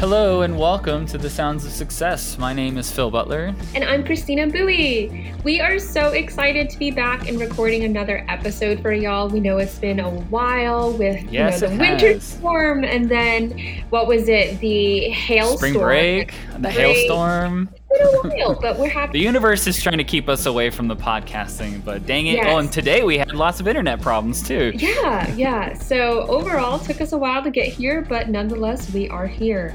Hello and welcome to the Sounds of Success. My name is Phil Butler. And I'm Christina Bowie. We are so excited to be back and recording another episode for y'all. We know it's been a while with yes, you know, the winter has. storm and then what was it? The hailstorm. Spring break, the break. hailstorm. It's been a while, but we're happy. The universe is trying to keep us away from the podcasting, but dang it. Yes. Oh, and today we had lots of internet problems too. Yeah, yeah. So overall, took us a while to get here, but nonetheless, we are here.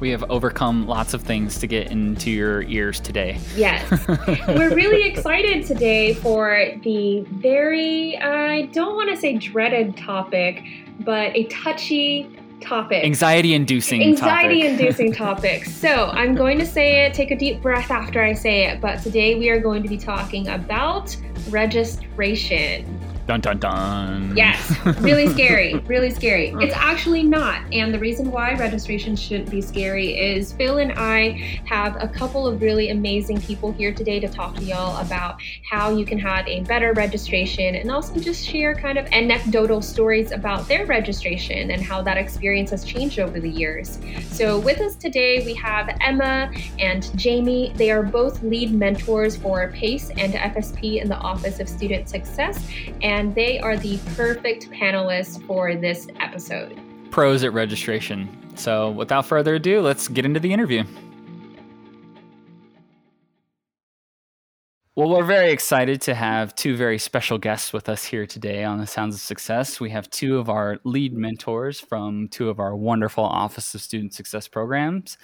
We have overcome lots of things to get into your ears today. Yes. We're really excited today for the very, uh, I don't want to say dreaded topic, but a touchy topic. Anxiety inducing Anxiety topic. inducing topic. So I'm going to say it, take a deep breath after I say it, but today we are going to be talking about registration. Dun dun dun. Yes, really scary, really scary. It's actually not. And the reason why registration shouldn't be scary is Phil and I have a couple of really amazing people here today to talk to y'all about how you can have a better registration and also just share kind of anecdotal stories about their registration and how that experience has changed over the years. So, with us today, we have Emma and Jamie. They are both lead mentors for PACE and FSP in the Office of Student Success and they are the perfect panelists for this episode. Pros at registration. So, without further ado, let's get into the interview. Well, we're very excited to have two very special guests with us here today on the Sounds of Success. We have two of our lead mentors from two of our wonderful Office of Student Success programs.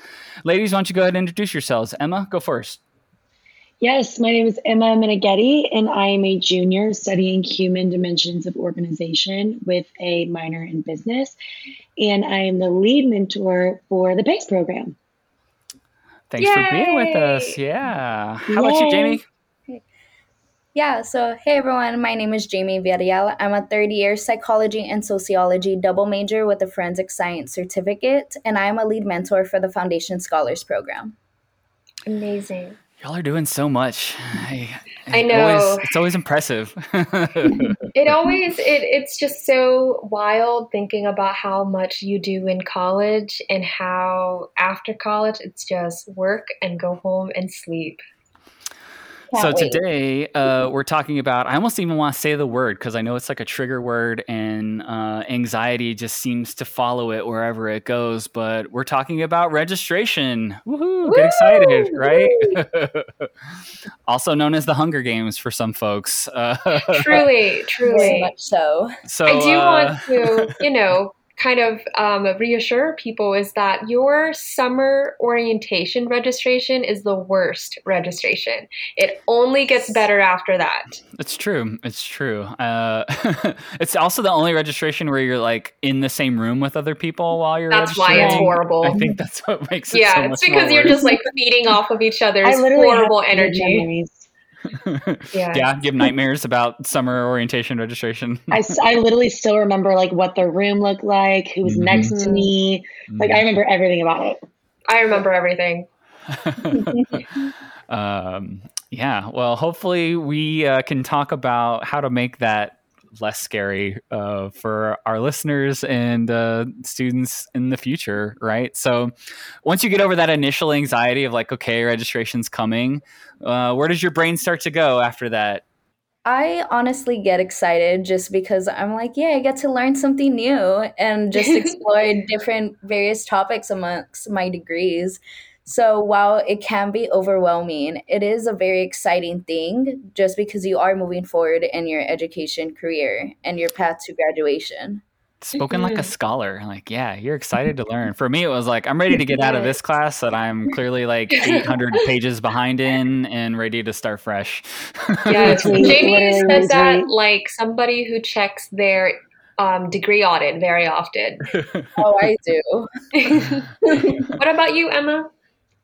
Ladies, why don't you go ahead and introduce yourselves? Emma, go first. Yes, my name is Emma Meneghetti, and I am a junior studying human dimensions of organization with a minor in business. And I am the lead mentor for the PACE program. Thanks for being with us. Yeah. How about you, Jamie? Yeah, so hey everyone, my name is Jamie Villarreal. I'm a third year psychology and sociology double major with a forensic science certificate, and I'm a lead mentor for the Foundation Scholars Program. Amazing. Y'all are doing so much. I, I know. always- it's always impressive. It always it, it's just so wild thinking about how much you do in college and how after college it's just work and go home and sleep. So wait. today uh, we're talking about. I almost even want to say the word because I know it's like a trigger word, and uh, anxiety just seems to follow it wherever it goes. But we're talking about registration. Woohoo! Get excited, right? also known as the Hunger Games for some folks. Uh, Truly, Very truly. much so. so I do uh, want to, you know, kind of um, reassure people is that your summer orientation registration is the worst registration. It only gets better after that. It's true. It's true. Uh, it's also the only registration where you're like in the same room with other people while you're That's why it's horrible. I think that's what makes it yeah, so it's because more you're worse. just like feeding off of each other's horrible have vivid energy. Memories. Yeah. yeah, give nightmares about summer orientation registration. I, I literally still remember like what the room looked like, who was next to Mhm. me. Like I remember everything about it. I remember everything. um, yeah, well, hopefully we uh, can talk about how to make that less scary uh, for our listeners and uh, students in the future, right? So, once you get over that initial anxiety of like, okay, registration's coming, uh, where does your brain start to go after that? I honestly get excited just because I'm like, yeah, I get to learn something new and just explore different various topics amongst my degrees. So while it can be overwhelming, it is a very exciting thing just because you are moving forward in your education career and your path to graduation. Spoken like a Mhm. scholar, like yeah, you're excited to learn. For me, it was like I'm ready to get out of this class that I'm clearly like 800 pages behind in and ready to start fresh. Yes. Literally, Jamie literally, says that like somebody who checks their um, degree audit very often. Oh, I do. what about you, Emma?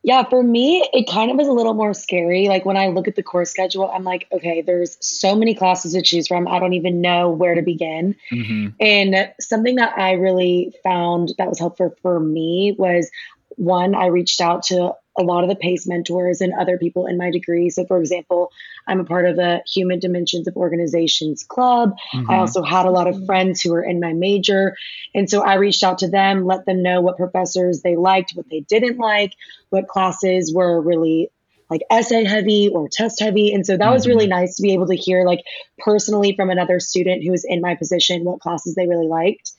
Yeah, for me, it kind of is a little more scary. Like when I look at the course schedule, I'm like, okay, there's so many classes to choose from. I don't even know where to begin. Mhm. And something that I really found that was helpful for me was one, I reached out to a lot of the PACE mentors and other people in my degree. So, for example, I'm a part of the Human Dimensions of Organizations Club. Mm-hmm. I also had a lot of friends who were in my major. And so I reached out to them, let them know what professors they liked, what they didn't like, what classes were really like essay heavy or test heavy. And so that mm-hmm. was really nice to be able to hear, like, personally from another student who was in my position, what classes they really liked.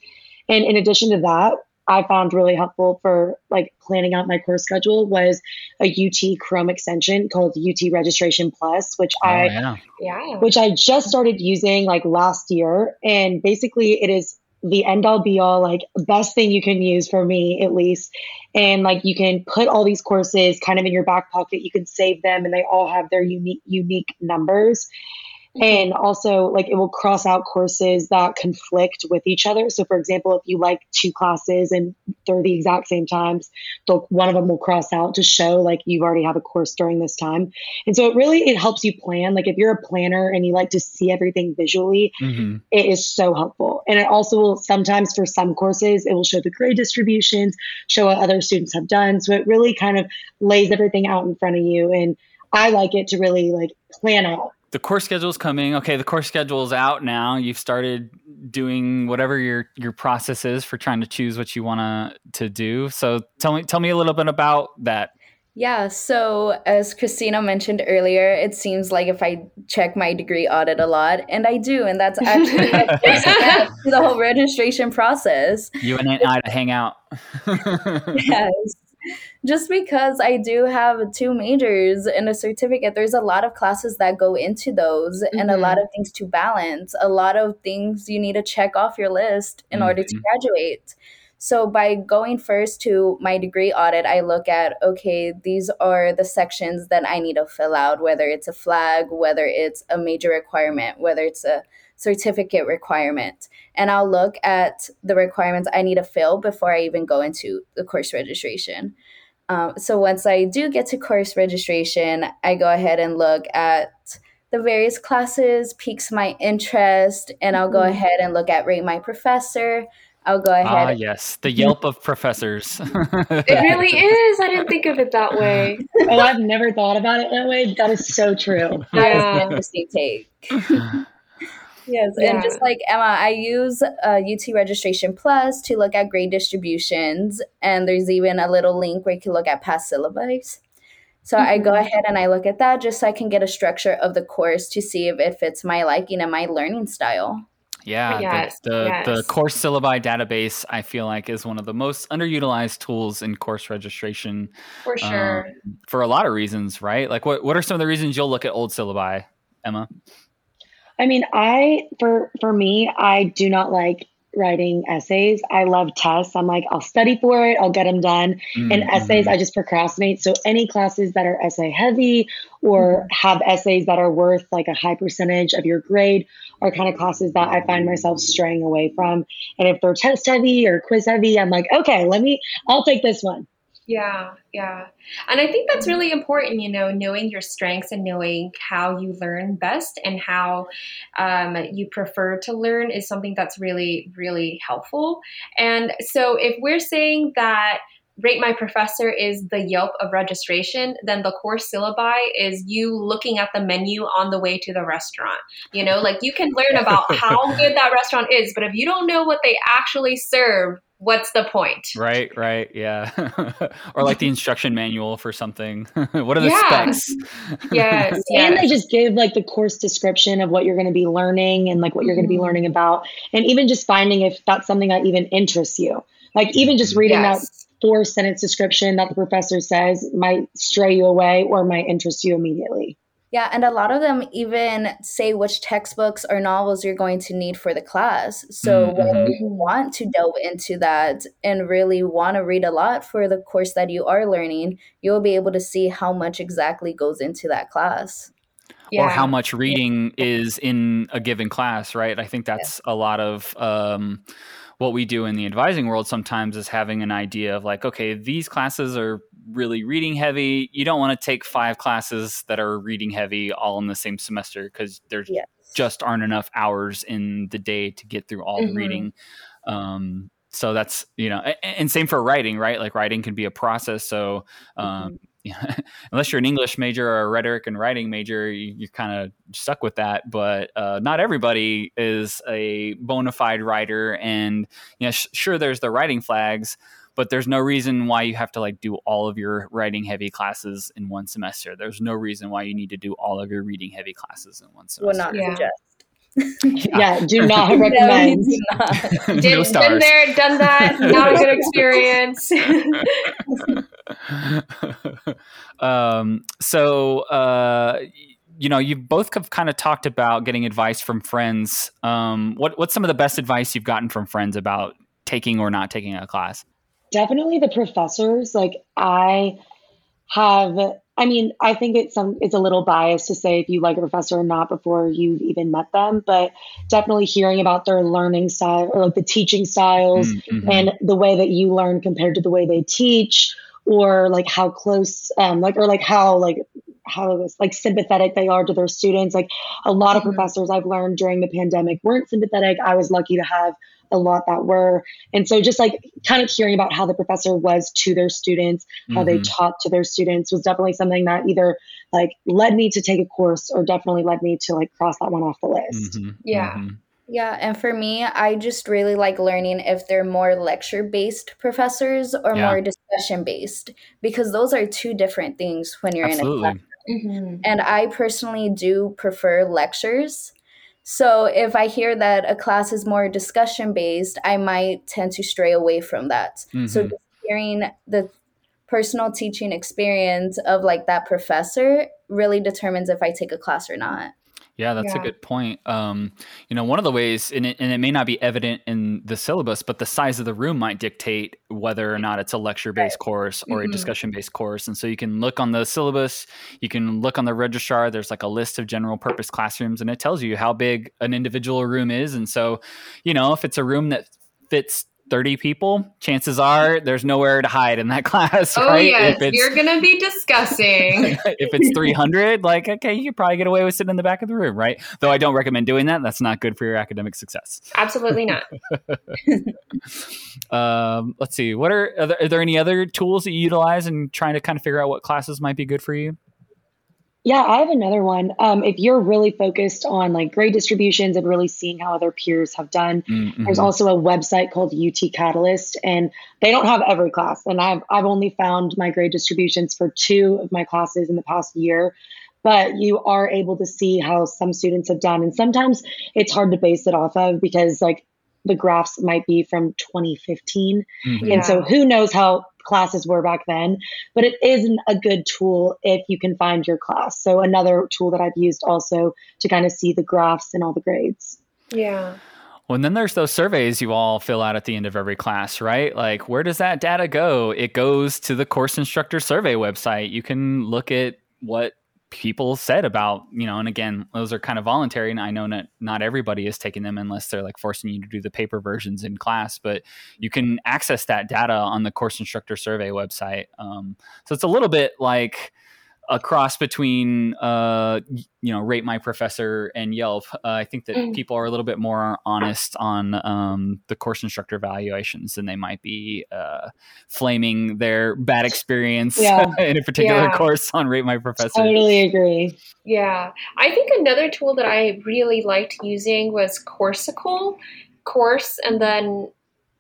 And in addition to that, I found really helpful for like planning out my course schedule was a UT Chrome extension called UT Registration Plus, which oh, I yeah. yeah. which I just started using like last year. And basically it is the end all be all, like best thing you can use for me at least. And like you can put all these courses kind of in your back pocket. You can save them and they all have their unique unique numbers. And also, like, it will cross out courses that conflict with each other. So, for example, if you like two classes and they're the exact same times, one of them will cross out to show like you already have a course during this time. And so, it really it helps you plan. Like, if you're a planner and you like to see everything visually, mm-hmm. it is so helpful. And it also will sometimes for some courses, it will show the grade distributions, show what other students have done. So, it really kind of lays everything out in front of you. And I like it to really like plan out the course schedule is coming. Okay, the course schedule is out now. You've started doing whatever your your process is for trying to choose what you want to to do. So tell me tell me a little bit about that. Yeah, so as Christina mentioned earlier, it seems like if I check my degree audit a lot, and I do, and that's actually the, the whole registration process. You and I to hang out. yes just because I do have two majors and a certificate, there's a lot of classes that go into those mm-hmm. and a lot mm-hmm. of things to balance, a lot of things you need to check off your list in mm-hmm. order to mm-hmm. graduate. So by going first to my degree audit, I look at okay, these are the sections that I need to fill out, whether it's a flag, whether it's a major requirement, whether it's a certificate requirement. And I'll look at the requirements I need to fill before I even go into the course registration. Um, so once I do get to course registration, I go ahead and look at the various classes, piques my interest, and I'll go mm-hmm. ahead and look at rate my professor. I'll go ahead. Ah, yes, the Yelp of professors. it really is. I didn't think of it that way. oh, I've never thought about it that way. That is so true. That yeah. is an interesting take. Yes, yeah. and just like Emma, I use uh, UT Registration Plus to look at grade distributions, and there's even a little link where you can look at past syllabus. So mm-hmm. I go mm-hmm. ahead and I look at that just so I can get a structure of the course to see if it fits my liking and my learning style. Yeah, yes, the the, yes. the, course syllabi database I feel like is one of the most underutilized tools in course registration. For sure. Um, for a lot of reasons, right? Like what what are some of the reasons you'll look at old syllabi, Emma? I mean, I for for me, I do not like writing essays. I love tests. I'm like, I'll study for it, I'll get them done. Mm-hmm. And essays, I just procrastinate. So any classes that are essay heavy or mm-hmm. have essays that are worth like a high percentage of your grade are kind of classes that I find myself straying away from. And if they're test heavy or quiz heavy, I'm like, okay, let me, I'll take this one. Yeah, yeah. And I think that's really important, you know, knowing your strengths and knowing how you learn best and how um, you prefer to learn is something that's really, really helpful. And so if we're saying that, Rate My Professor is the Yelp of registration, then the course syllabi is you looking at the menu on the way to the restaurant. You know, like you can learn about how good that restaurant is, but if you don't know what they actually serve, what's the point? Right, right, yeah. or like the instruction manual for something. what are the yeah. specs? yes, yes. And they just give like the course description of what you're going to be learning and like what you're going to be mm-hmm. learning about. And even just finding if that's something that even interests you. Like even just reading yes. that four sentence description that the professor says might stray you away or might interest you immediately. Yeah, and a lot of them even say which textbooks or novels you're going to need for the class. So mm-hmm. when you want to delve into that and really want to read a lot for the course that you are learning, you'll be able to see how much exactly goes into that class. Yeah. Or how much reading is in a given class, right? I think that's yeah. a lot of um, what we do in the advising world sometimes is having an idea of like, okay, these classes are really reading heavy. You don't want to take five classes that are reading heavy all in the same semester because there's yes. just aren't enough hours in the day to get through all mm-hmm. the reading. Um, so that's you know, and, and, same for writing, right? Like writing can be a process. So um, mm-hmm unless you're an English major or a rhetoric and writing major, you, are kind of stuck with that. But uh, not everybody is a bona fide writer, and you know, sh- sure, there's the writing flags, but there's no reason why you have to like do all of your writing heavy classes in one semester. There's no reason why you need to do all of your reading heavy classes in one semester. Will not yeah. suggest yeah. do not recommend. no, not. Did, no been there, done that. Not a good experience. um, so, uh, you know, you both have kind of talked about getting advice from friends. Um, what, what's some of the best advice you've gotten from friends about taking or not taking a class? Definitely the professors. Like I have I mean, I think it's some it's a little biased to say if you like a professor or not before you've even met them, but definitely hearing about their learning style or like the teaching styles mm-hmm. and the way that you learn compared to the way they teach, or like how close, um, like or like how like how like sympathetic they are to their students. Like a lot mm-hmm. of professors I've learned during the pandemic weren't sympathetic. I was lucky to have a lot that were. And so just like kind of hearing about how the professor was to their students, how mm-hmm. they taught to their students was definitely something that either like led me to take a course or definitely led me to like cross that one off the list. Mm-hmm. Yeah. Mm-hmm. Yeah, and for me, I just really like learning if they're more lecture based professors or yeah. more discussion based because those are two different things when you're Absolutely. in a class. Mm-hmm. And I personally do prefer lectures so if I hear that a class is more discussion based, I might tend to stray away from that. Mm-hmm. So just hearing the personal teaching experience of like that professor really determines if I take a class or not. Yeah, that's yeah. a good point. Um, you know, one of the ways, and it, and it may not be evident in the syllabus, but the size of the room might dictate whether or not it's a lecture based right. course or mm-hmm. a discussion based course. And so you can look on the syllabus, you can look on the registrar. There's like a list of general purpose classrooms, and it tells you how big an individual room is. And so, you know, if it's a room that fits 30 people, chances are there's nowhere to hide in that class. Oh, right? yes. You're going to be discussing. if it's 300, like, okay, you could probably get away with sitting in the back of the room, right? Though I don't recommend doing that. That's not good for your academic success. Absolutely not. um, let's see. What are, are there, are there any other tools that you utilize in trying to kind of figure out what classes might be good for you? Yeah, I have another one. Um, if you're really focused on like grade distributions and really seeing how other peers have done, mm-hmm. there's also a website called UT Catalyst, and they don't have every class. And I've I've only found my grade distributions for two of my classes in the past year, but you are able to see how some students have done, and sometimes it's hard to base it off of because like the graphs might be from 2015, mm-hmm. and so who knows how classes were back then, but it isn't a good tool if you can find your class. So another tool that I've used also to kind of see the graphs and all the grades. Yeah. Well, and then there's those surveys you all fill out at the end of every class, right? Like, where does that data go? It goes to the course instructor survey website. You can look at what people said about you know and again those are kind of voluntary and i know that not everybody is taking them unless they're like forcing you to do the paper versions in class but you can access that data on the course instructor survey website um, so it's a little bit like a cross between uh, you know rate my professor and yelp uh, i think that mm. people are a little bit more honest on um, the course instructor evaluations than they might be uh, flaming their bad experience yeah. in a particular yeah. course on rate my professor totally agree yeah i think another tool that i really liked using was coursicle course and then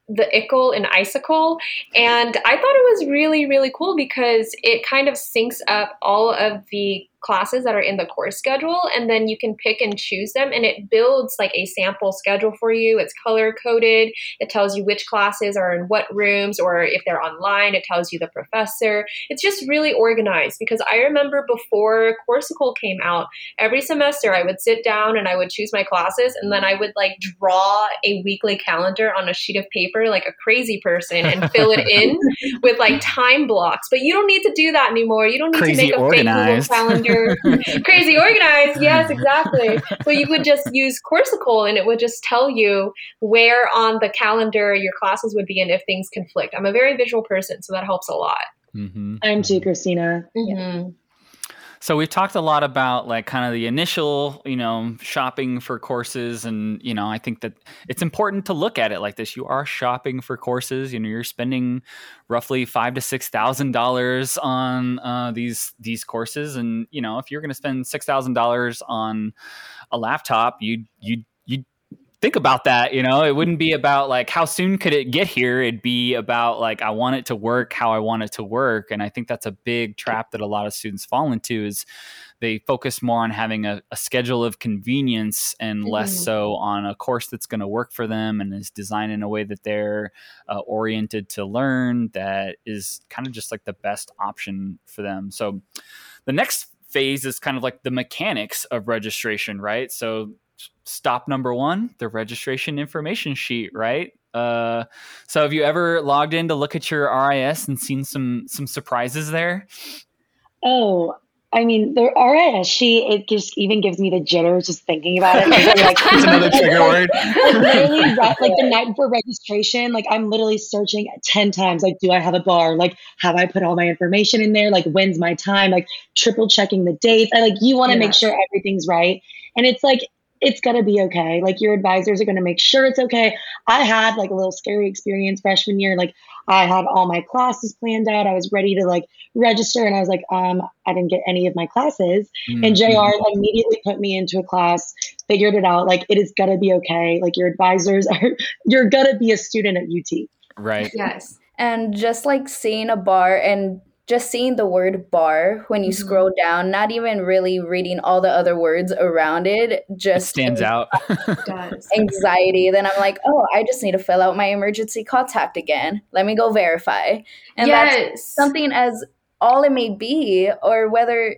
the ickle and icicle and i thought it was really really cool because it kind of syncs up all of the classes that are in the course schedule and then you can pick and choose them and it builds like a sample schedule for you. It's color coded it tells you which classes are in what rooms or if they're online. It tells you the professor. It's just really organized because i remember before coursicle came out every semester i would sit down and i would choose my classes and then i would like draw a weekly calendar on a sheet of paper like a crazy person and fill it in with like time blocks. But you don't need to do that anymore. You don't need crazy to make a organized. fake Google calendar crazy organized. Yes, exactly. So you would just use Coursicle and it would just tell you where on the calendar your classes would be and if things conflict. I'm a very visual person, so that helps a lot. Mm-hmm. I'm too, Christina. Mm-hmm. So we've talked a lot about like kind of the initial, you know, shopping for courses, and you know, I think that it's important to look at it like this. You are shopping for courses. You know, you're spending roughly five to six thousand dollars on uh, these these courses, and you know, if you're going to spend six thousand dollars on a laptop, you you think about that you know? It wouldn't be about like how soon could it get here? It'd be about like i want it to work how i want it to work and i think that's a big trap that a lot of students fall into is they focus more on having a, a schedule of convenience and mm-hmm. less so on a course that's going to work for them and is designed in a way that they're uh, oriented to learn that is kind of just like the best option for them. So the next phase is kind of like the mechanics of registration right? So stop number one, the registration information sheet, right? Uh, so have you ever logged in to look at your RIS and seen some some surprises there? Oh, I mean, the RIS sheet, it just even gives me the jitters just thinking about it. Like, it's another trigger word. literally, like the night before registration, like I'm literally searching 10 times. Like, do I have a bar? Like, have I put all my information in there? Like, when's my time? Like, triple checking the dates. I like, you want to yeah. make sure everything's right. And it's like, it's going to be okay. Like your advisors are going to make sure it's okay. I had like a little scary experience freshman year. Like I had all my classes planned out. I was ready to like register and I was like, um, I didn't get any of my classes. Mm-hmm. And JR immediately put me into a class, figured it out. Like it is going to be okay. Like your advisors are, you're going to be a student at UT. Right. Yes. And just like seeing a bar and just seeing the word bar when you mm-hmm. scroll down, not even really reading all the other words around it, just it stands out. anxiety. Then I'm like, oh, I just need to fill out my emergency contact again. Let me go verify. And yes. that's something as all it may be, or whether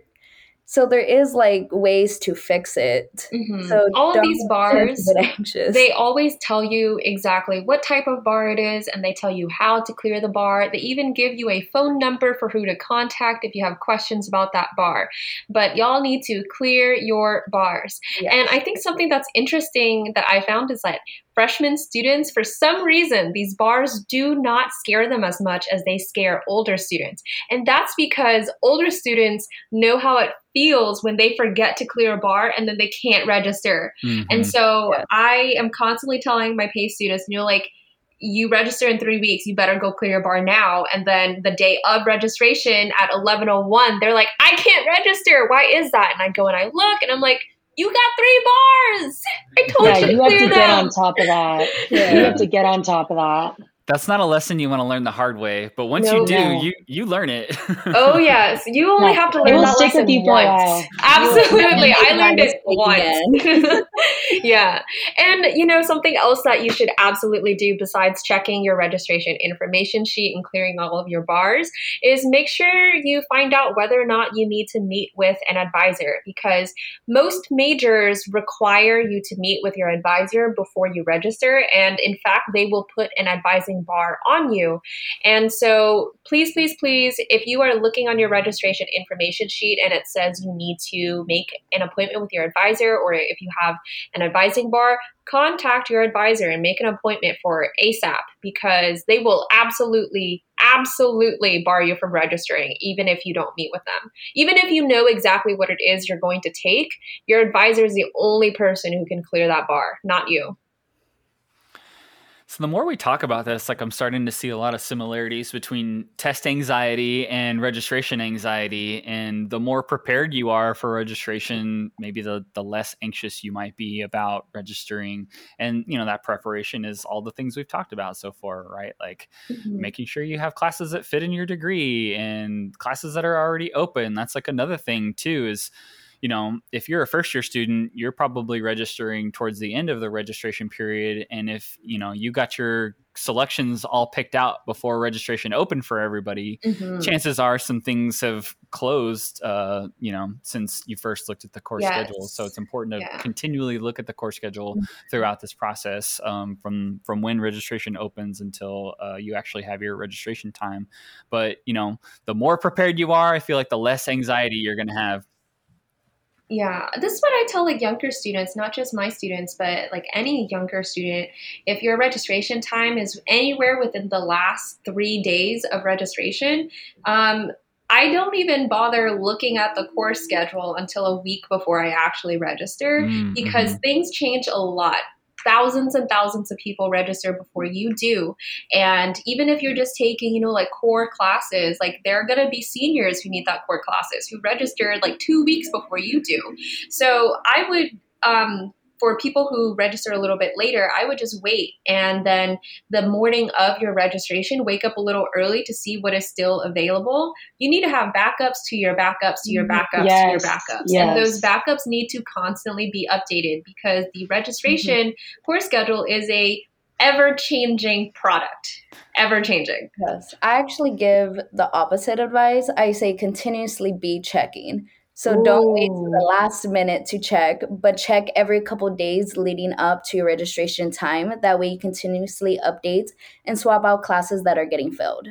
so there is like ways to fix it. Mm-hmm. So all of these bars, they always tell you exactly what type of bar it is, and they tell you how to clear the bar. They even give you a phone number for who to contact if you have questions about that bar. But y'all need to clear your bars. Yes. And I think something that's interesting that I found is that freshman students, for some reason, these bars do not scare them as much as they scare older students. And that's because older students know how it feels when they forget to clear a bar and then they can't register. Mm-hmm. And so yeah. I am constantly telling my PACE students, you know, like, you register in three weeks, you better go clear your bar now. And then the day of registration at 1101, they're like, I can't register. Why is that? And I go and I look and I'm like, you got three bars. I told yeah, you have to them. get on top of that. Yeah. You have to get on top of that that's not a lesson you want to learn the hard way, but once no, you do, no. you you learn it. oh yes, you only have to learn that lesson once. Absolutely, I learned it once. yeah, and you know something else that you should absolutely do besides checking your registration information sheet and clearing all of your bars is make sure you find out whether or not you need to meet with an advisor because most majors require you to meet with your advisor before you register, and in fact, they will put an advising bar on you. And so please, please, please, if you are looking on your registration information sheet and it says you need to make an appointment with your advisor or if you have an advising bar, contact your advisor and make an appointment for ASAP because they will absolutely, absolutely bar you from registering, even if you don't meet with them. Even if you know exactly what it is you're going to take, your advisor is the only person who can clear that bar, not you. So the more we talk about this, like I'm starting to see a lot of similarities between test anxiety and registration anxiety. And the more prepared you are for registration, maybe the the less anxious you might be about registering. And you know, that preparation is all the things we've talked about so far, right? Like mm-hmm. making sure you have classes that fit in your degree and classes that are already open. That's like another thing too, is you know, if you're a first year student, you're probably registering towards the end of the registration period. And if, you know, you got your selections all picked out before registration opened for everybody, mm-hmm. chances are some things have closed, uh, you know, since you first looked at the course yes. schedule. So it's important to yeah. continually look at the course schedule mm-hmm. throughout this process um, from, from when registration opens until uh, you actually have your registration time. But, you know, the more prepared you are, I feel like the less anxiety you're going to have yeah, this is what I tell like younger students, not just my students, but like any younger student. If your registration time is anywhere within the last three days of registration, um, I don't even bother looking at the course schedule until a week before I actually register mm-hmm. because things change a lot thousands and thousands of people register before you do. And even if you're just taking you know like core classes like there are going to be seniors who need that core classes who registered like two weeks before you do. So i would um, for people who register a little bit later, I would just wait. And then the morning of your registration, wake up a little early to see what is still available. You need to have backups to your backups to your backups yes, to your backups. Yes. And those backups need to constantly be updated because the registration mm-hmm. course schedule is a ever changing product. Ever changing. Yes. I actually give the opposite advice. I say continuously be checking so Ooh. don't wait to the last minute to check, but check every couple days leading up to your registration time. That way you continuously update and swap out classes that are getting filled.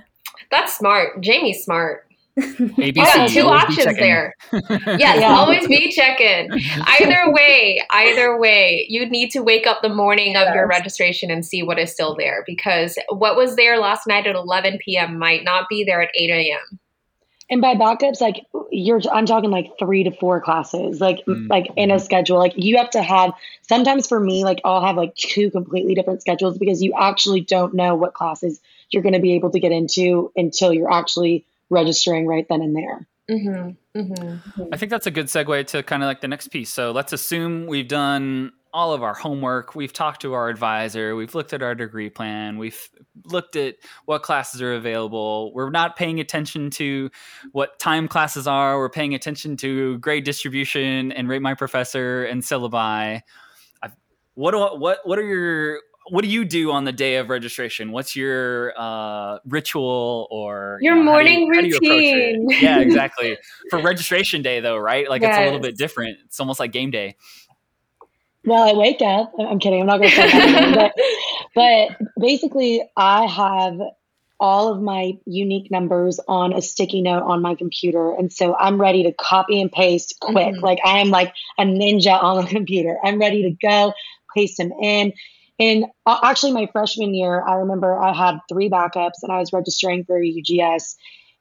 That's smart. Jamie's smart. ABC, you got two options there. Yes, yeah. always be checking. Either way, either way, you need to wake up the morning of yes. your registration and see what is still there because what was there last night at 11 p.m. might not be there at 8 a.m. And by backups, like you're, I'm talking like three to four classes, like mm-hmm. like in a schedule. Like you have to have. Sometimes for me, like I'll have like two completely different schedules because you actually don't know what classes you're going to be able to get into until you're actually registering right then and there. Mm-hmm. Mm-hmm. I think that's a good segue to kind of like the next piece. So let's assume we've done all of our homework. We've talked to our advisor. We've looked at our degree plan. We've looked at what classes are available. We're not paying attention to what time classes are. We're paying attention to grade distribution and rate my professor and syllabi. I've, what do, what what are your what do you do on the day of registration? What's your uh, ritual or your you know, morning you, routine? yeah, exactly. For registration day, though, right? Like yes. it's a little bit different. It's almost like game day. Well, I wake up. I'm kidding. I'm not going to say that. but, but basically, I have all of my unique numbers on a sticky note on my computer. And so I'm ready to copy and paste quick. Mm-hmm. Like I am like a ninja on the computer. I'm ready to go, paste them in. And uh, actually, my freshman year, I remember I had three backups and I was registering for UGS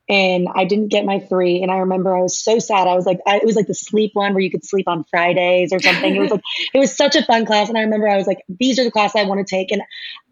and I didn't get my three. And I remember I was so sad. I was like, I, it was like the sleep one where you could sleep on Fridays or something. It was like, it was such a fun class. And I remember I was like, these are the classes I want to take. And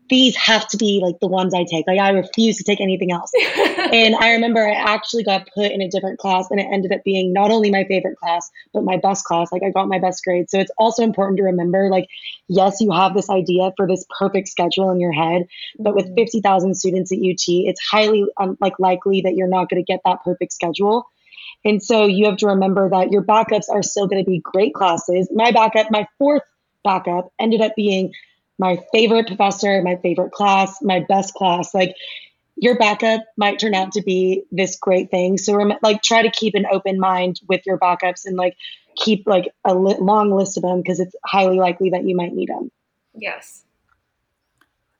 these have to be like the ones I take. Like I refuse to take anything else. and I remember I actually got put in a different class and it ended up being not only my favorite class, but my best class. Like I got my best grade. So it's also important to remember like, yes, you have this idea for this perfect schedule in your head, but with mm-hmm. 50,000 students at UT, it's highly um, like likely that you're not going to get that perfect schedule. And so you have to remember that your backups are still going to be great classes. My backup, my fourth backup ended up being my favorite professor, my favorite class, my best class. Like your backup might turn out to be this great thing. So rem- like try to keep an open mind with your backups and like keep like a li- long list of them because it's highly likely that you might need them. Yes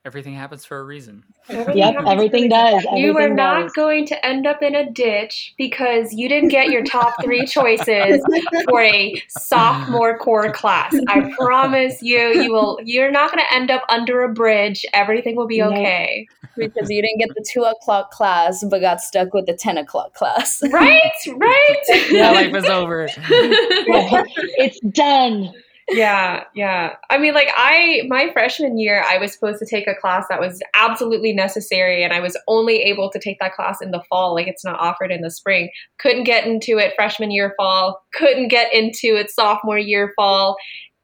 everything happens for a reason. Everything yep, everything does. Everything you are not does. going to end up in a ditch because you didn't get your top three choices for a sophomore core class. I promise you, you will. You're not going to end up under a bridge. Everything will be okay because you didn't get the two o'clock class, but got stuck with the ten o'clock class. Right, right. yeah, life is over. it's done yeah, yeah. I mean, like I my freshman year, I was supposed to take a class that was absolutely necessary, and I was only able to take that class in the fall. Like it's not offered in the spring. Couldn't get into it freshman year fall. Couldn't get into it sophomore year fall.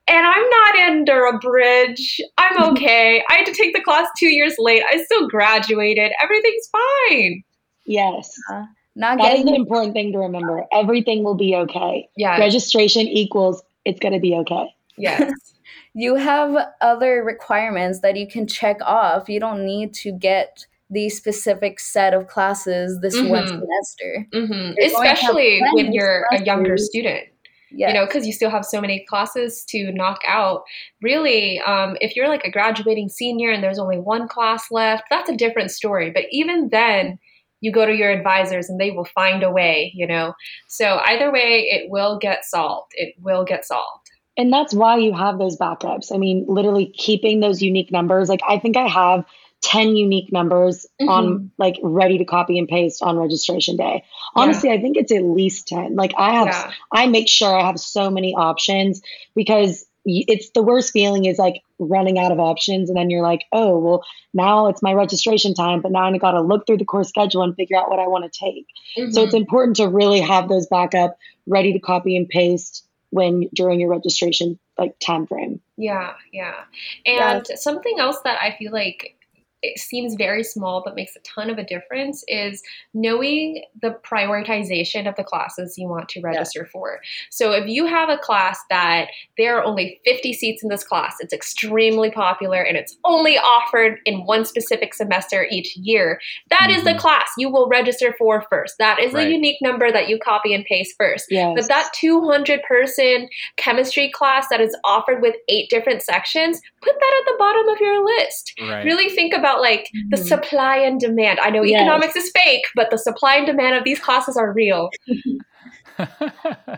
And I'm not under a bridge. I'm okay. I had to take the class two years late. I still graduated. Everything's fine. Yes. Uh, not that is an important thing to remember. Everything will be okay. Yeah. Registration equals it's going to be okay. Yes. you have other requirements that you can check off. You don't need to get the specific set of classes this mm-hmm. one semester. Mm-hmm. Especially when you're a younger student. Yes. You know, because you still have so many classes to knock out. Really, um, if you're like a graduating senior and there's only one class left, that's a different story. But even then, you go to your advisors and they will find a way, you know. So either way, it will get solved. It will get solved. And that's why you have those backups. I mean, literally keeping those unique numbers. Like I think I have 10 unique numbers Mhm. on like ready to copy and paste on registration day. Honestly, I think it's at least 10. Like I have Yeah. I make sure I have so many options because it's the worst feeling is like running out of options and then you're like, "Oh, well, now it's my registration time, but now I got to look through the course schedule and figure out what I want to take." So mm-hmm. it's important to really have those backup ready to copy and paste when during your registration like time frame. Yeah, yeah. And something else that I feel like it seems very small but makes a ton of a difference is knowing the prioritization of the classes you want to register for. So if you have a class that there are only 50 seats in this class, it's extremely popular and it's only offered in one specific semester each year, that is the Mhm. class you will register for first. That is Right. a unique number that you copy and paste first. Yes. But that 200 person chemistry class that is offered with eight different sections, put that at the bottom of your list. Right. Really think about like the Mhm. supply and demand. I know Yes. economics is fake, but the supply and demand of these classes are real.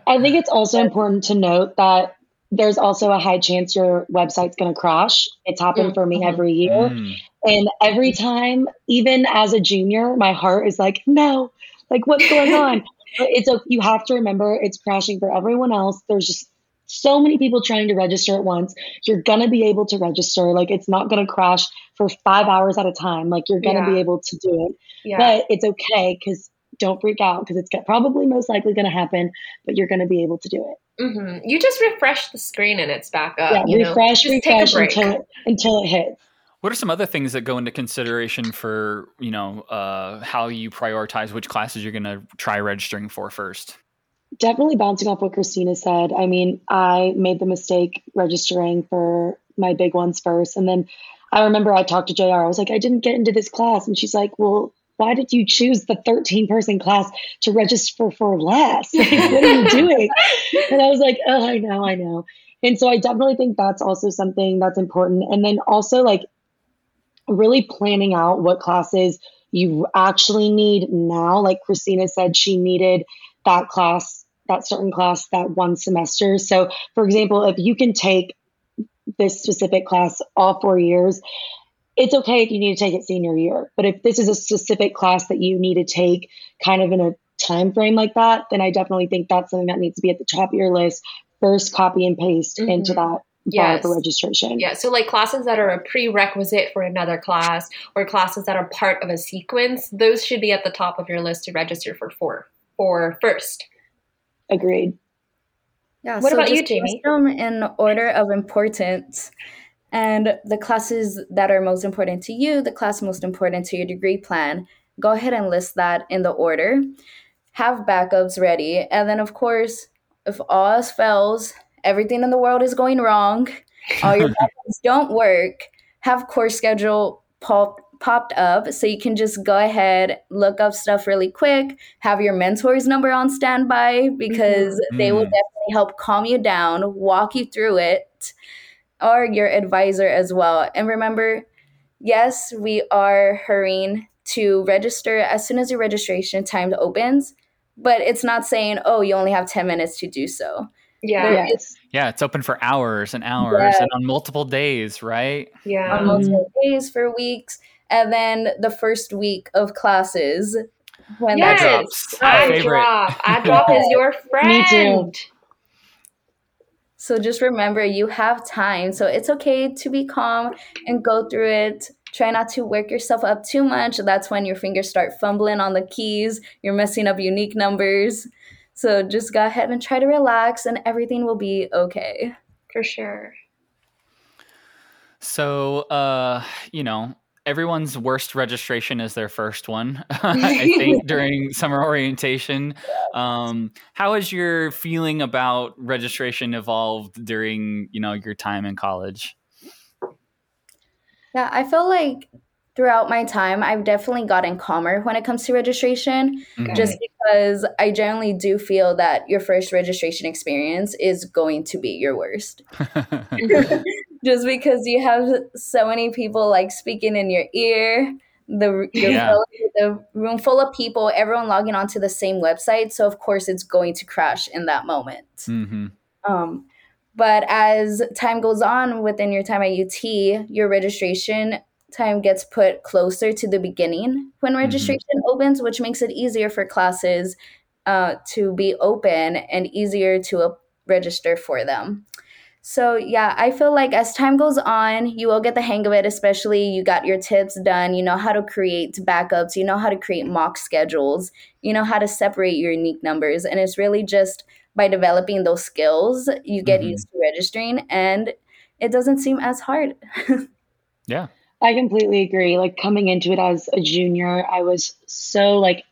I think it's also important to note that there's also a high chance your website's going to crash. It's happened for me Mhm. every year. Mm. And every time, even as a junior, my heart is like, no, like what's going on? but it's a, you have to remember it's crashing for everyone else. There's just so many people trying to register at once. You're gonna be able to register. Like it's not gonna crash for five hours at a time. Like you're gonna Yeah. be able to do it. Yeah. But it's okay because don't freak out because it's probably most likely gonna happen. But you're gonna be able to do it. Mm-hmm. You just refresh the screen and it's back up. yeah, you know? refresh, take a refresh break. until it, until it hits. What are some other things that go into consideration for you know uh, how you prioritize which classes you're going to try registering for first? Definitely bouncing off what Christina said. I mean, I made the mistake registering for my big ones first. And then I remember I talked to JR. I was like, I didn't get into this class. And she's like, Well, why did you choose the 13 person class to register for less? Like, what are you doing? And I was like, Oh, I know, I know. And so I definitely think that's also something that's important. And then also, like, really planning out what classes you actually need now. Like Christina said, she needed that class, that certain class, that one semester. So, for example, if you can take this specific class all four years, it's okay if you need to take it senior year. But if this is a specific class that you need to take kind of in a time frame like that, then I definitely think that's something that needs to be at the top of your list. First, copy and paste Mhm. into that bar Yes. for registration. Yeah, so like classes that are a prerequisite for another class or classes that are part of a sequence, those should be at the top of your list to register for for, for first. Agreed. Yeah. What about you, Jamie? them in order of importance, and the classes that are most important to you, the class most important to your degree plan. Go ahead and list that in the order. Have backups ready, and then of course, if all else fails, everything in the world is going wrong, all your backups don't work. Have course schedule pop, popped up so you can just go ahead look up stuff really quick have your mentor's number on standby because they will Mm. definitely help calm you down walk you through it or your advisor as well and remember yes we are hurrying to register as soon as your registration time opens but it's not saying oh you only have 10 minutes to do so Yeah, Yes. Yeah, it's open for hours and hours Yes. and on multiple days, right? yeah. on multiple days for weeks and then the first week of classes when Yes, Eye drops. My eye favorite. drop. Eye drop is your Me too. friend. So just remember you have time. So it's okay to be calm and go through it. Try not to work yourself up too much. That's when your fingers start fumbling on the keys. You're messing up unique numbers. So just go ahead and try to relax and everything will be okay. For sure. So, uh, you know, everyone's worst registration is their first one. I think during summer orientation. Um, how has your feeling about registration evolved during, you know, your time in college? Yeah, I feel like throughout my time, I've definitely gotten calmer when it comes to registration. Mhm. just because I generally do feel that your first registration experience is going to be your worst. just because you have so many people like speaking in your ear, the Yeah. the room full of people, everyone logging onto the same website, so of course it's going to crash in that moment. hmm Um, but as time goes on within your time at UT, your registration time gets put closer to the beginning when Mm-hmm. registration opens, which makes it easier for classes uh, to be open and easier to uh, register for them. So, yeah, I feel like as time goes on, you will get the hang of it, especially you got your tips done, you know how to create backups, you know how to create mock schedules, you know how to separate your unique numbers. And it's really just by developing those skills, you get Mhm. used to registering and it doesn't seem as hard. Yeah. I completely agree. Like coming into it as a junior, I was so like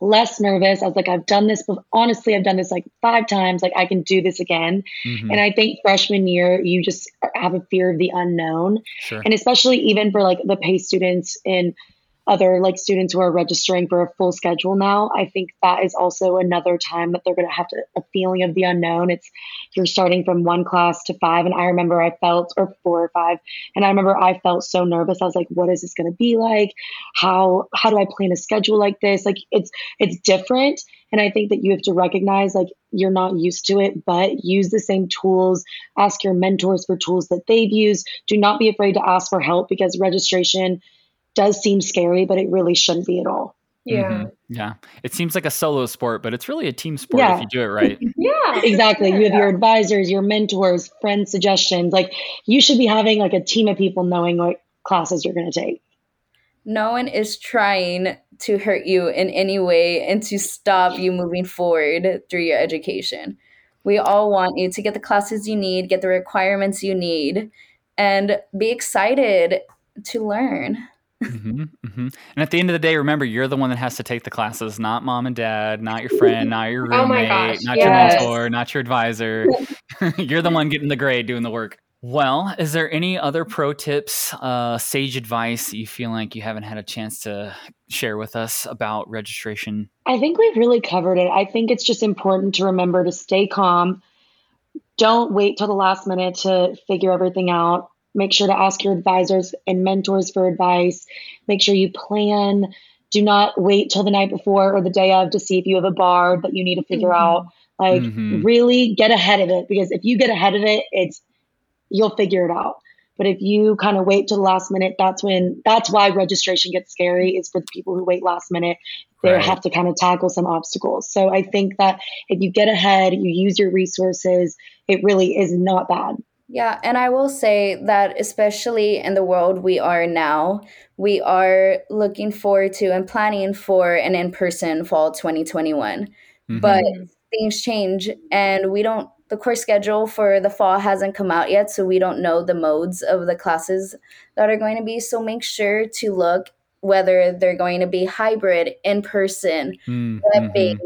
less nervous. I was like, I've done this, but honestly, I've done this like five times. Like I can do this again. Mhm. And I think freshman year, you just have a fear of the unknown. Sure. And especially even for like the PACE students and other like students who are registering for a full schedule now, I think that is also another time that they're going to have a feeling of the unknown. It's you're starting from one class to five. And I remember I felt, or four or five, and I remember I felt so nervous. I was like, what is this going to be like? How, how do I plan a schedule like this? Like it's, it's different. And I think that you have to recognize like you're not used to it, but use the same tools. Ask your mentors for tools that they've used. Do not be afraid to ask for help because registration does seem scary, but it really shouldn't be at all. Yeah. Mhm. Yeah. It seems like a solo sport, but it's really a team sport Yeah. if you do it right. Yeah. Exactly. You have your advisors, your mentors, friends, suggestions. Like you should be having like a team of people knowing what classes you're going to take. no one is trying to hurt you in any way and to stop you moving forward through your education. We all want you to get the classes you need, get the requirements you need, and be excited to learn. Hmm hmm And at the end of the day, remember, you're the one that has to take the classes, not mom and dad, not your friend, not your roommate, Oh gosh, not yes. your mentor, not your advisor. you're the one getting the grade, doing the work. Well, is there any other pro tips, uh, sage advice that you feel like you haven't had a chance to share with us about registration? I think we've really covered it. I think it's just important to remember to stay calm. Don't wait till the last minute to figure everything out. Make sure to ask your advisors and mentors for advice. Make sure you plan. Do not wait till the night before or the day of to see if you have a bar that you need to figure Mhm. out. Like, Mhm. really get ahead of it because if you get ahead of it, it's you'll figure it out. But if you kind of wait till the last minute, that's when that's why registration gets scary. Is for the people who wait last minute they Right. have to kind of tackle some obstacles. So I think that if you get ahead, you use your resources, it really is not bad. Yeah, and I will say that especially in the world we are now, we are looking forward to and planning for an in-person fall 2021. Mhm. But things change and we don't the course schedule for the fall hasn't come out yet, so we don't know the modes of the classes that are going to be. So make sure to look whether they're going to be hybrid, in person, Mm, web mhm. based,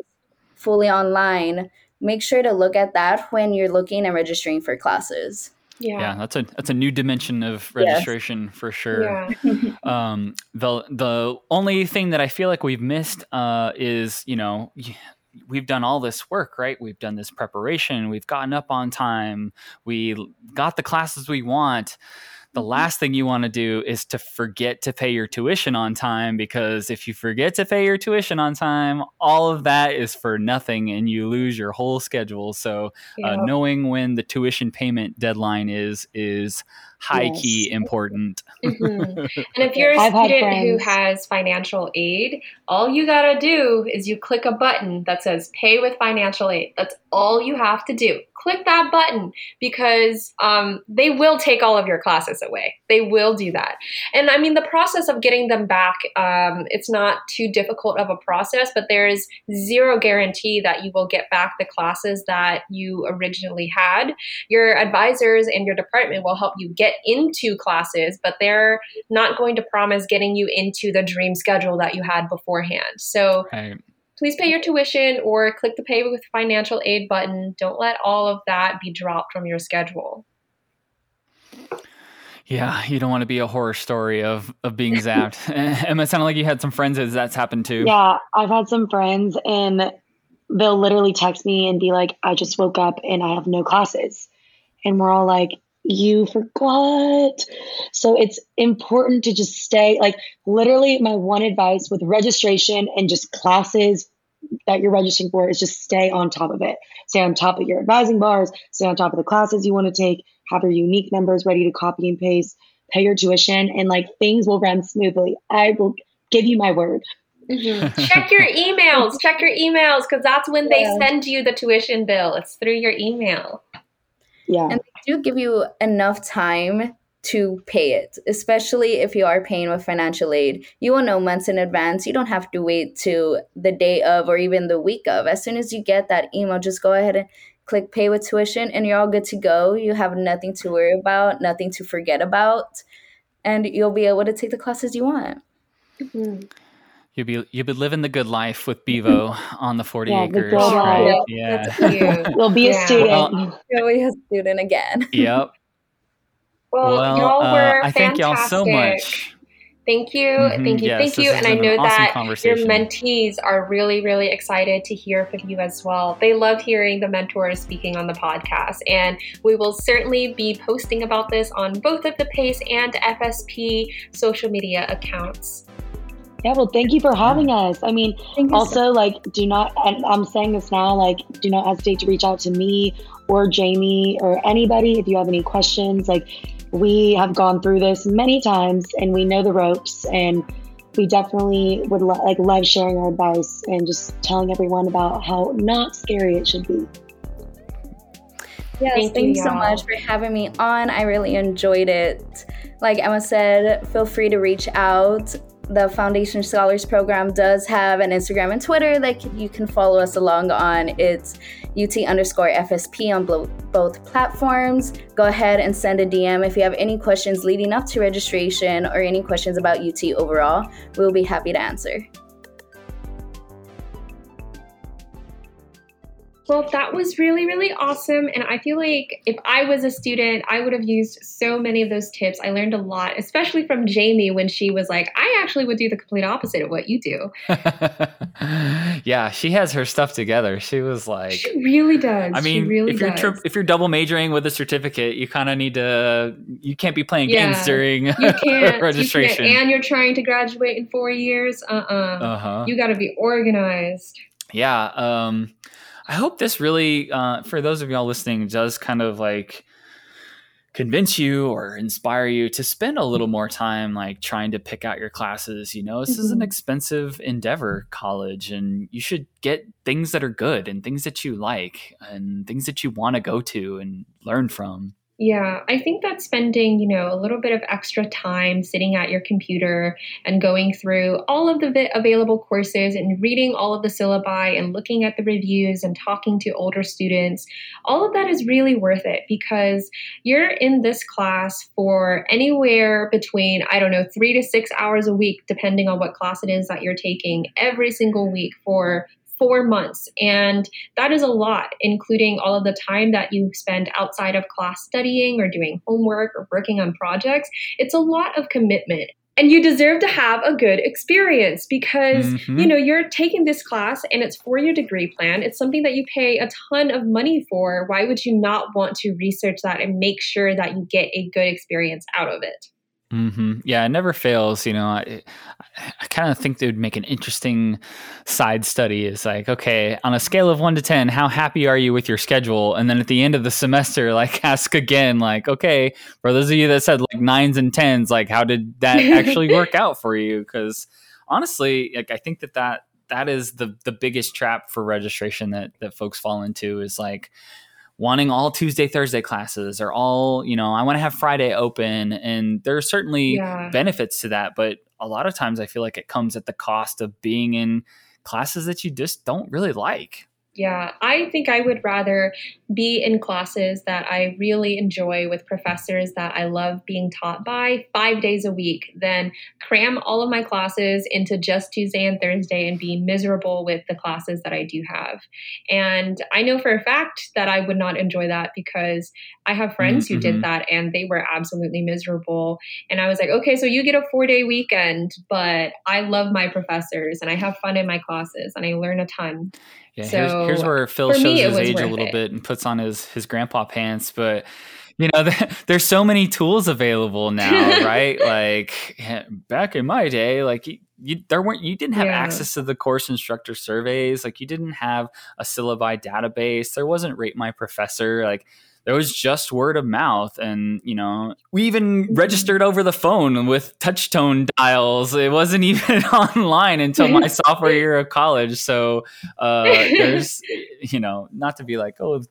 fully online. Make sure to look at that when you're looking and registering for classes. Yeah. Yeah, that's a that's a new dimension of Yes. registration for sure. Yeah. um the the only thing that i feel like we've missed uh is you know we've done all this work right we've done this preparation we've gotten up on time we got the classes we want the last thing you want to do is to forget to pay your tuition on time because if you forget to pay your tuition on time all of that is for nothing and you lose your whole schedule. So uh, knowing when the tuition payment deadline is is high key Yes. important Mhm. And if you're a I've student who has financial aid, all you gotta do is you click a button that says pay with financial aid. That's all you have to do. Click that button because um, they will take all of your classes away. They will do that. And I mean, the process of getting them back, um, it's not too difficult of a process, but there's zero guarantee that you will get back the classes that you originally had your advisors and your department will help you get into classes, but they're not going to promise getting you into the dream schedule that you had beforehand. So right please pay your tuition or click the pay with financial aid button. Don't let all of that be dropped from your schedule. Yeah, you don't want to be a horror story of of being zapped. Emma, it sounded like you had some friends that that's happened to. Yeah, I've had some friends and they'll literally text me and be like, I just woke up and I have no classes. And we're all like, you forgot. So it's important to just stay like literally my one advice with registration and just classes that you're registering for is just stay on top of it. Stay on top of your advising bars, stay on top of the classes you want to take, have your unique numbers ready to copy and paste. pay your tuition, and like things will run smoothly. I will give you my word. Mm-hmm. Check your emails. Check your emails because that's when they send you the tuition bill. It's through your email. Yeah. And they do give you enough time to pay it, especially if you are paying with financial aid. You will know months in advance. You don't have to wait to the day of or even the week of. As soon as you get that email, just go ahead and click pay with tuition and you're all good to go. You have nothing to worry about, nothing to forget about, and you'll be able to take the classes you want. Mm-hmm. You'll be you'll be living the good life with Bevo on the forty yeah, acres. The right? Yeah, you'll be a student. Well, you'll be a student again. Yep. Well, well y'all uh, were uh, I thank y'all so much. Thank you, mm-hmm. thank you, yes, thank you. And I know awesome that your mentees are really, really excited to hear from you as well. They love hearing the mentors speaking on the podcast. And we will certainly be posting about this on both of the PACE and FSP social media accounts. Yeah, well, thank you for having us. I mean, also, so- like, do not, and I'm saying this now, like, do not hesitate to reach out to me or Jamie or anybody if you have any questions. Like, we have gone through this many times and we know the ropes, and we definitely would lo- like love sharing our advice and just telling everyone about how not scary it should be. Yes, Thank thanks you, so much for having me on. I really enjoyed it. Like Emma said, feel free to reach out the Foundation Scholars Program does have an Instagram and Twitter that you can follow us along on. It's UT underscore FSP on both platforms. Go ahead and send a DM if you have any questions leading up to registration or any questions about UT overall. We'll be happy to answer. Well, that was really, really awesome. And I feel like if I was a student, I would have used so many of those tips. I learned a lot, especially from Jamie when she was like, I actually would do the complete opposite of what you do. yeah, she has her stuff together. She was like, She really does. I mean, really if you're tri- if you're double majoring with a certificate, you kind of need to, you can't be playing yeah, games during you can't, registration. You can't, and you're trying to graduate in four years. Uh uh-uh. uh. uh-huh. You got to be organized. Yeah. Um, I hope this really, uh, for those of y'all listening, does kind of like convince you or inspire you to spend a little more time like trying to pick out your classes. You know, this mm-hmm. is an mm-hmm. expensive endeavor, college, and you should get things that are good and things that you like and things that you want to go to and learn from. Yeah, I think that spending, you know, a little bit of extra time sitting at your computer and going through all of the available courses and reading all of the syllabi and looking at the reviews and talking to older students, all of that is really worth it because you're in this class for anywhere between, I don't know, three to six hours a week, depending on what class it is that you're taking every single week for four months. And that is a lot, including all of the time that you spend outside of class studying or doing homework or working on projects. It's a lot of commitment. And you deserve to have a good experience because, mm-hmm. you know, you're taking this class and it's for your degree plan. It's something that you pay a ton of money for. Why would you not want to research that and make sure that you get a good experience out of it? Mm-hmm. Yeah, it never fails. You know, I, I kind of think they would make an interesting side study. Is like, okay, on a scale of one to ten, how happy are you with your schedule? And then at the end of the semester, like, ask again, like, okay, for those of you that said like nines and tens, like, how did that actually work out for you? Because honestly, like, I think that that that is the the biggest trap for registration that that folks fall into is like wanting all Tuesday, Thursday classes or all, you know, I want to have Friday open. And there are certainly yeah. benefits to that. But a lot of times I feel like it comes at the cost of being in classes that you just don't really like. Yeah, I think I would rather be in classes that I really enjoy with professors that I love being taught by five days a week than cram all of my classes into just Tuesday and Thursday and be miserable with the classes that I do have. And I know for a fact that I would not enjoy that because I have friends mm-hmm. who did mm-hmm. that and they were absolutely miserable. And I was like, okay, so you get a four day weekend, but I love my professors and I have fun in my classes and I learn a ton. Yeah, so here's, here's where Phil shows his age a little it. bit and puts on his his grandpa pants, but you know there's so many tools available now right like eh, back in my day like you, you there weren't you didn't have yeah. access to the course instructor surveys like you didn't have a syllabi database there wasn't rate my professor like there was just word of mouth and you know we even registered over the phone with touch tone dials. It wasn't even online until my sophomore year of college. So uh, there's you know not to be like oh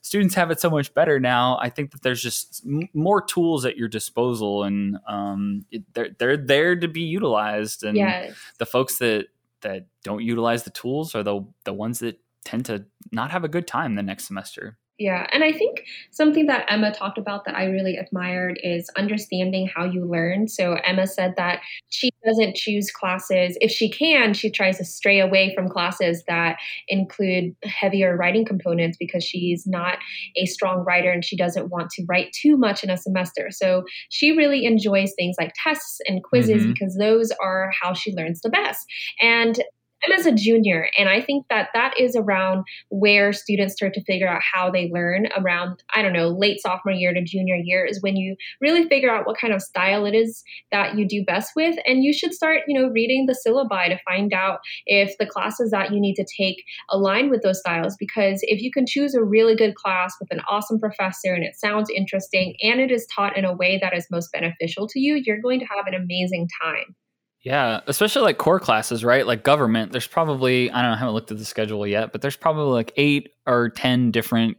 students have it so much better now. I think that there's just m- more tools at your disposal and um, it, they're, they're there to be utilized. And Yes. the folks that that don't utilize the tools are the the ones that tend to not have a good time the next semester Yeah, and I think something that Emma talked about that I really admired is understanding how you learn. So Emma said that she doesn't choose classes. If she can, she tries to stray away from classes that include heavier writing components because she's not a strong writer and she doesn't want to write too much in a semester. So she really enjoys things like tests and quizzes Mhm. because those are how she learns the best. And Emma's a junior, and I think that that is around where students start to figure out how they learn around i don't know late sophomore year to junior year is when you really figure out what kind of style it is that you do best with and you should start you know reading the syllabi to find out if the classes that you need to take align with those styles because if you can choose a really good class with an awesome professor and it sounds interesting and it is taught in a way that is most beneficial to you you're going to have an amazing time Yeah, especially like core classes, right? Like government, there's probably, I don't know, I haven't looked at the schedule yet, but there's probably like eight or 10 different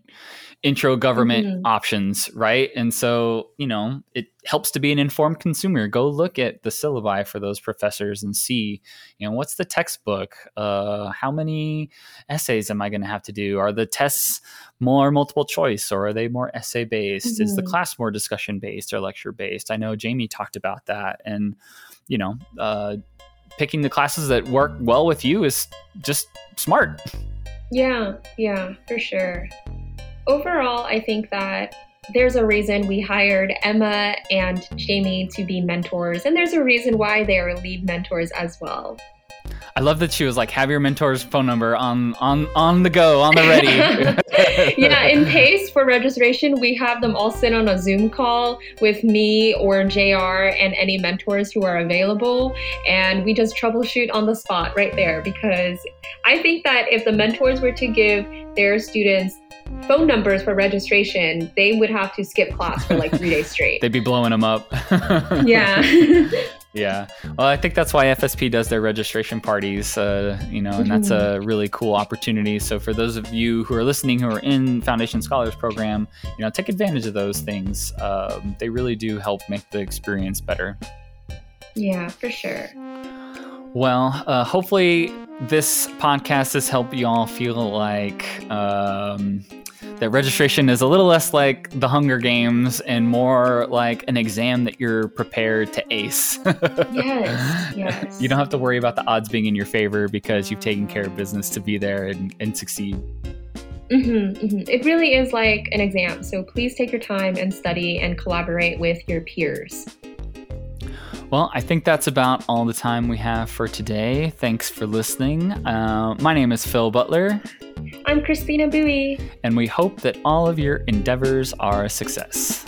intro government Mhm. options, right? And so, you know, it helps to be an informed consumer. Go look at the syllabi for those professors and see, you know, what's the textbook? Uh, how many essays am I going to have to do? Are the tests more multiple choice or are they more essay based? Is the Mhm. class more discussion based or lecture based? I know Jamie talked about that. And, you know, uh, picking the classes that work well with you is just smart. Yeah, yeah, for sure. Overall, I think that there's a reason we hired Emma and Jamie to be mentors, and there's a reason why they are lead mentors as well. I love that she was like, "Have your mentor's phone number on on on the go, on the ready." yeah, in Pace for registration, we have them all sit on a Zoom call with me or JR and any mentors who are available. And we just troubleshoot on the spot right there because I think that if the mentors were to give their students phone numbers for registration, they would have to skip class for like three days straight. They'd be blowing them up. yeah. Yeah. Well, I think that's why FSP does their registration parties, uh, you know, and that's a really cool opportunity. So for those of you who are listening who are in Foundation Scholars Program, you know, take advantage of those things. Um, they really do help make the experience better. yeah, for sure. Well, uh, hopefully this podcast has helped you all feel like um, that registration is a little less like the Hunger Games and more like an exam that you're prepared to ace. Yes, yes. You don't have to worry about the odds being in your favor because you've taken care of business to be there and, and succeed. hmm hmm It really is like an exam. So please take your time and study and collaborate with your peers. Well, I think that's about all the time we have for today. Thanks for listening. Uh, my name is Phil Butler, I'm Christina Bowie. and we hope that all of your endeavors are a success.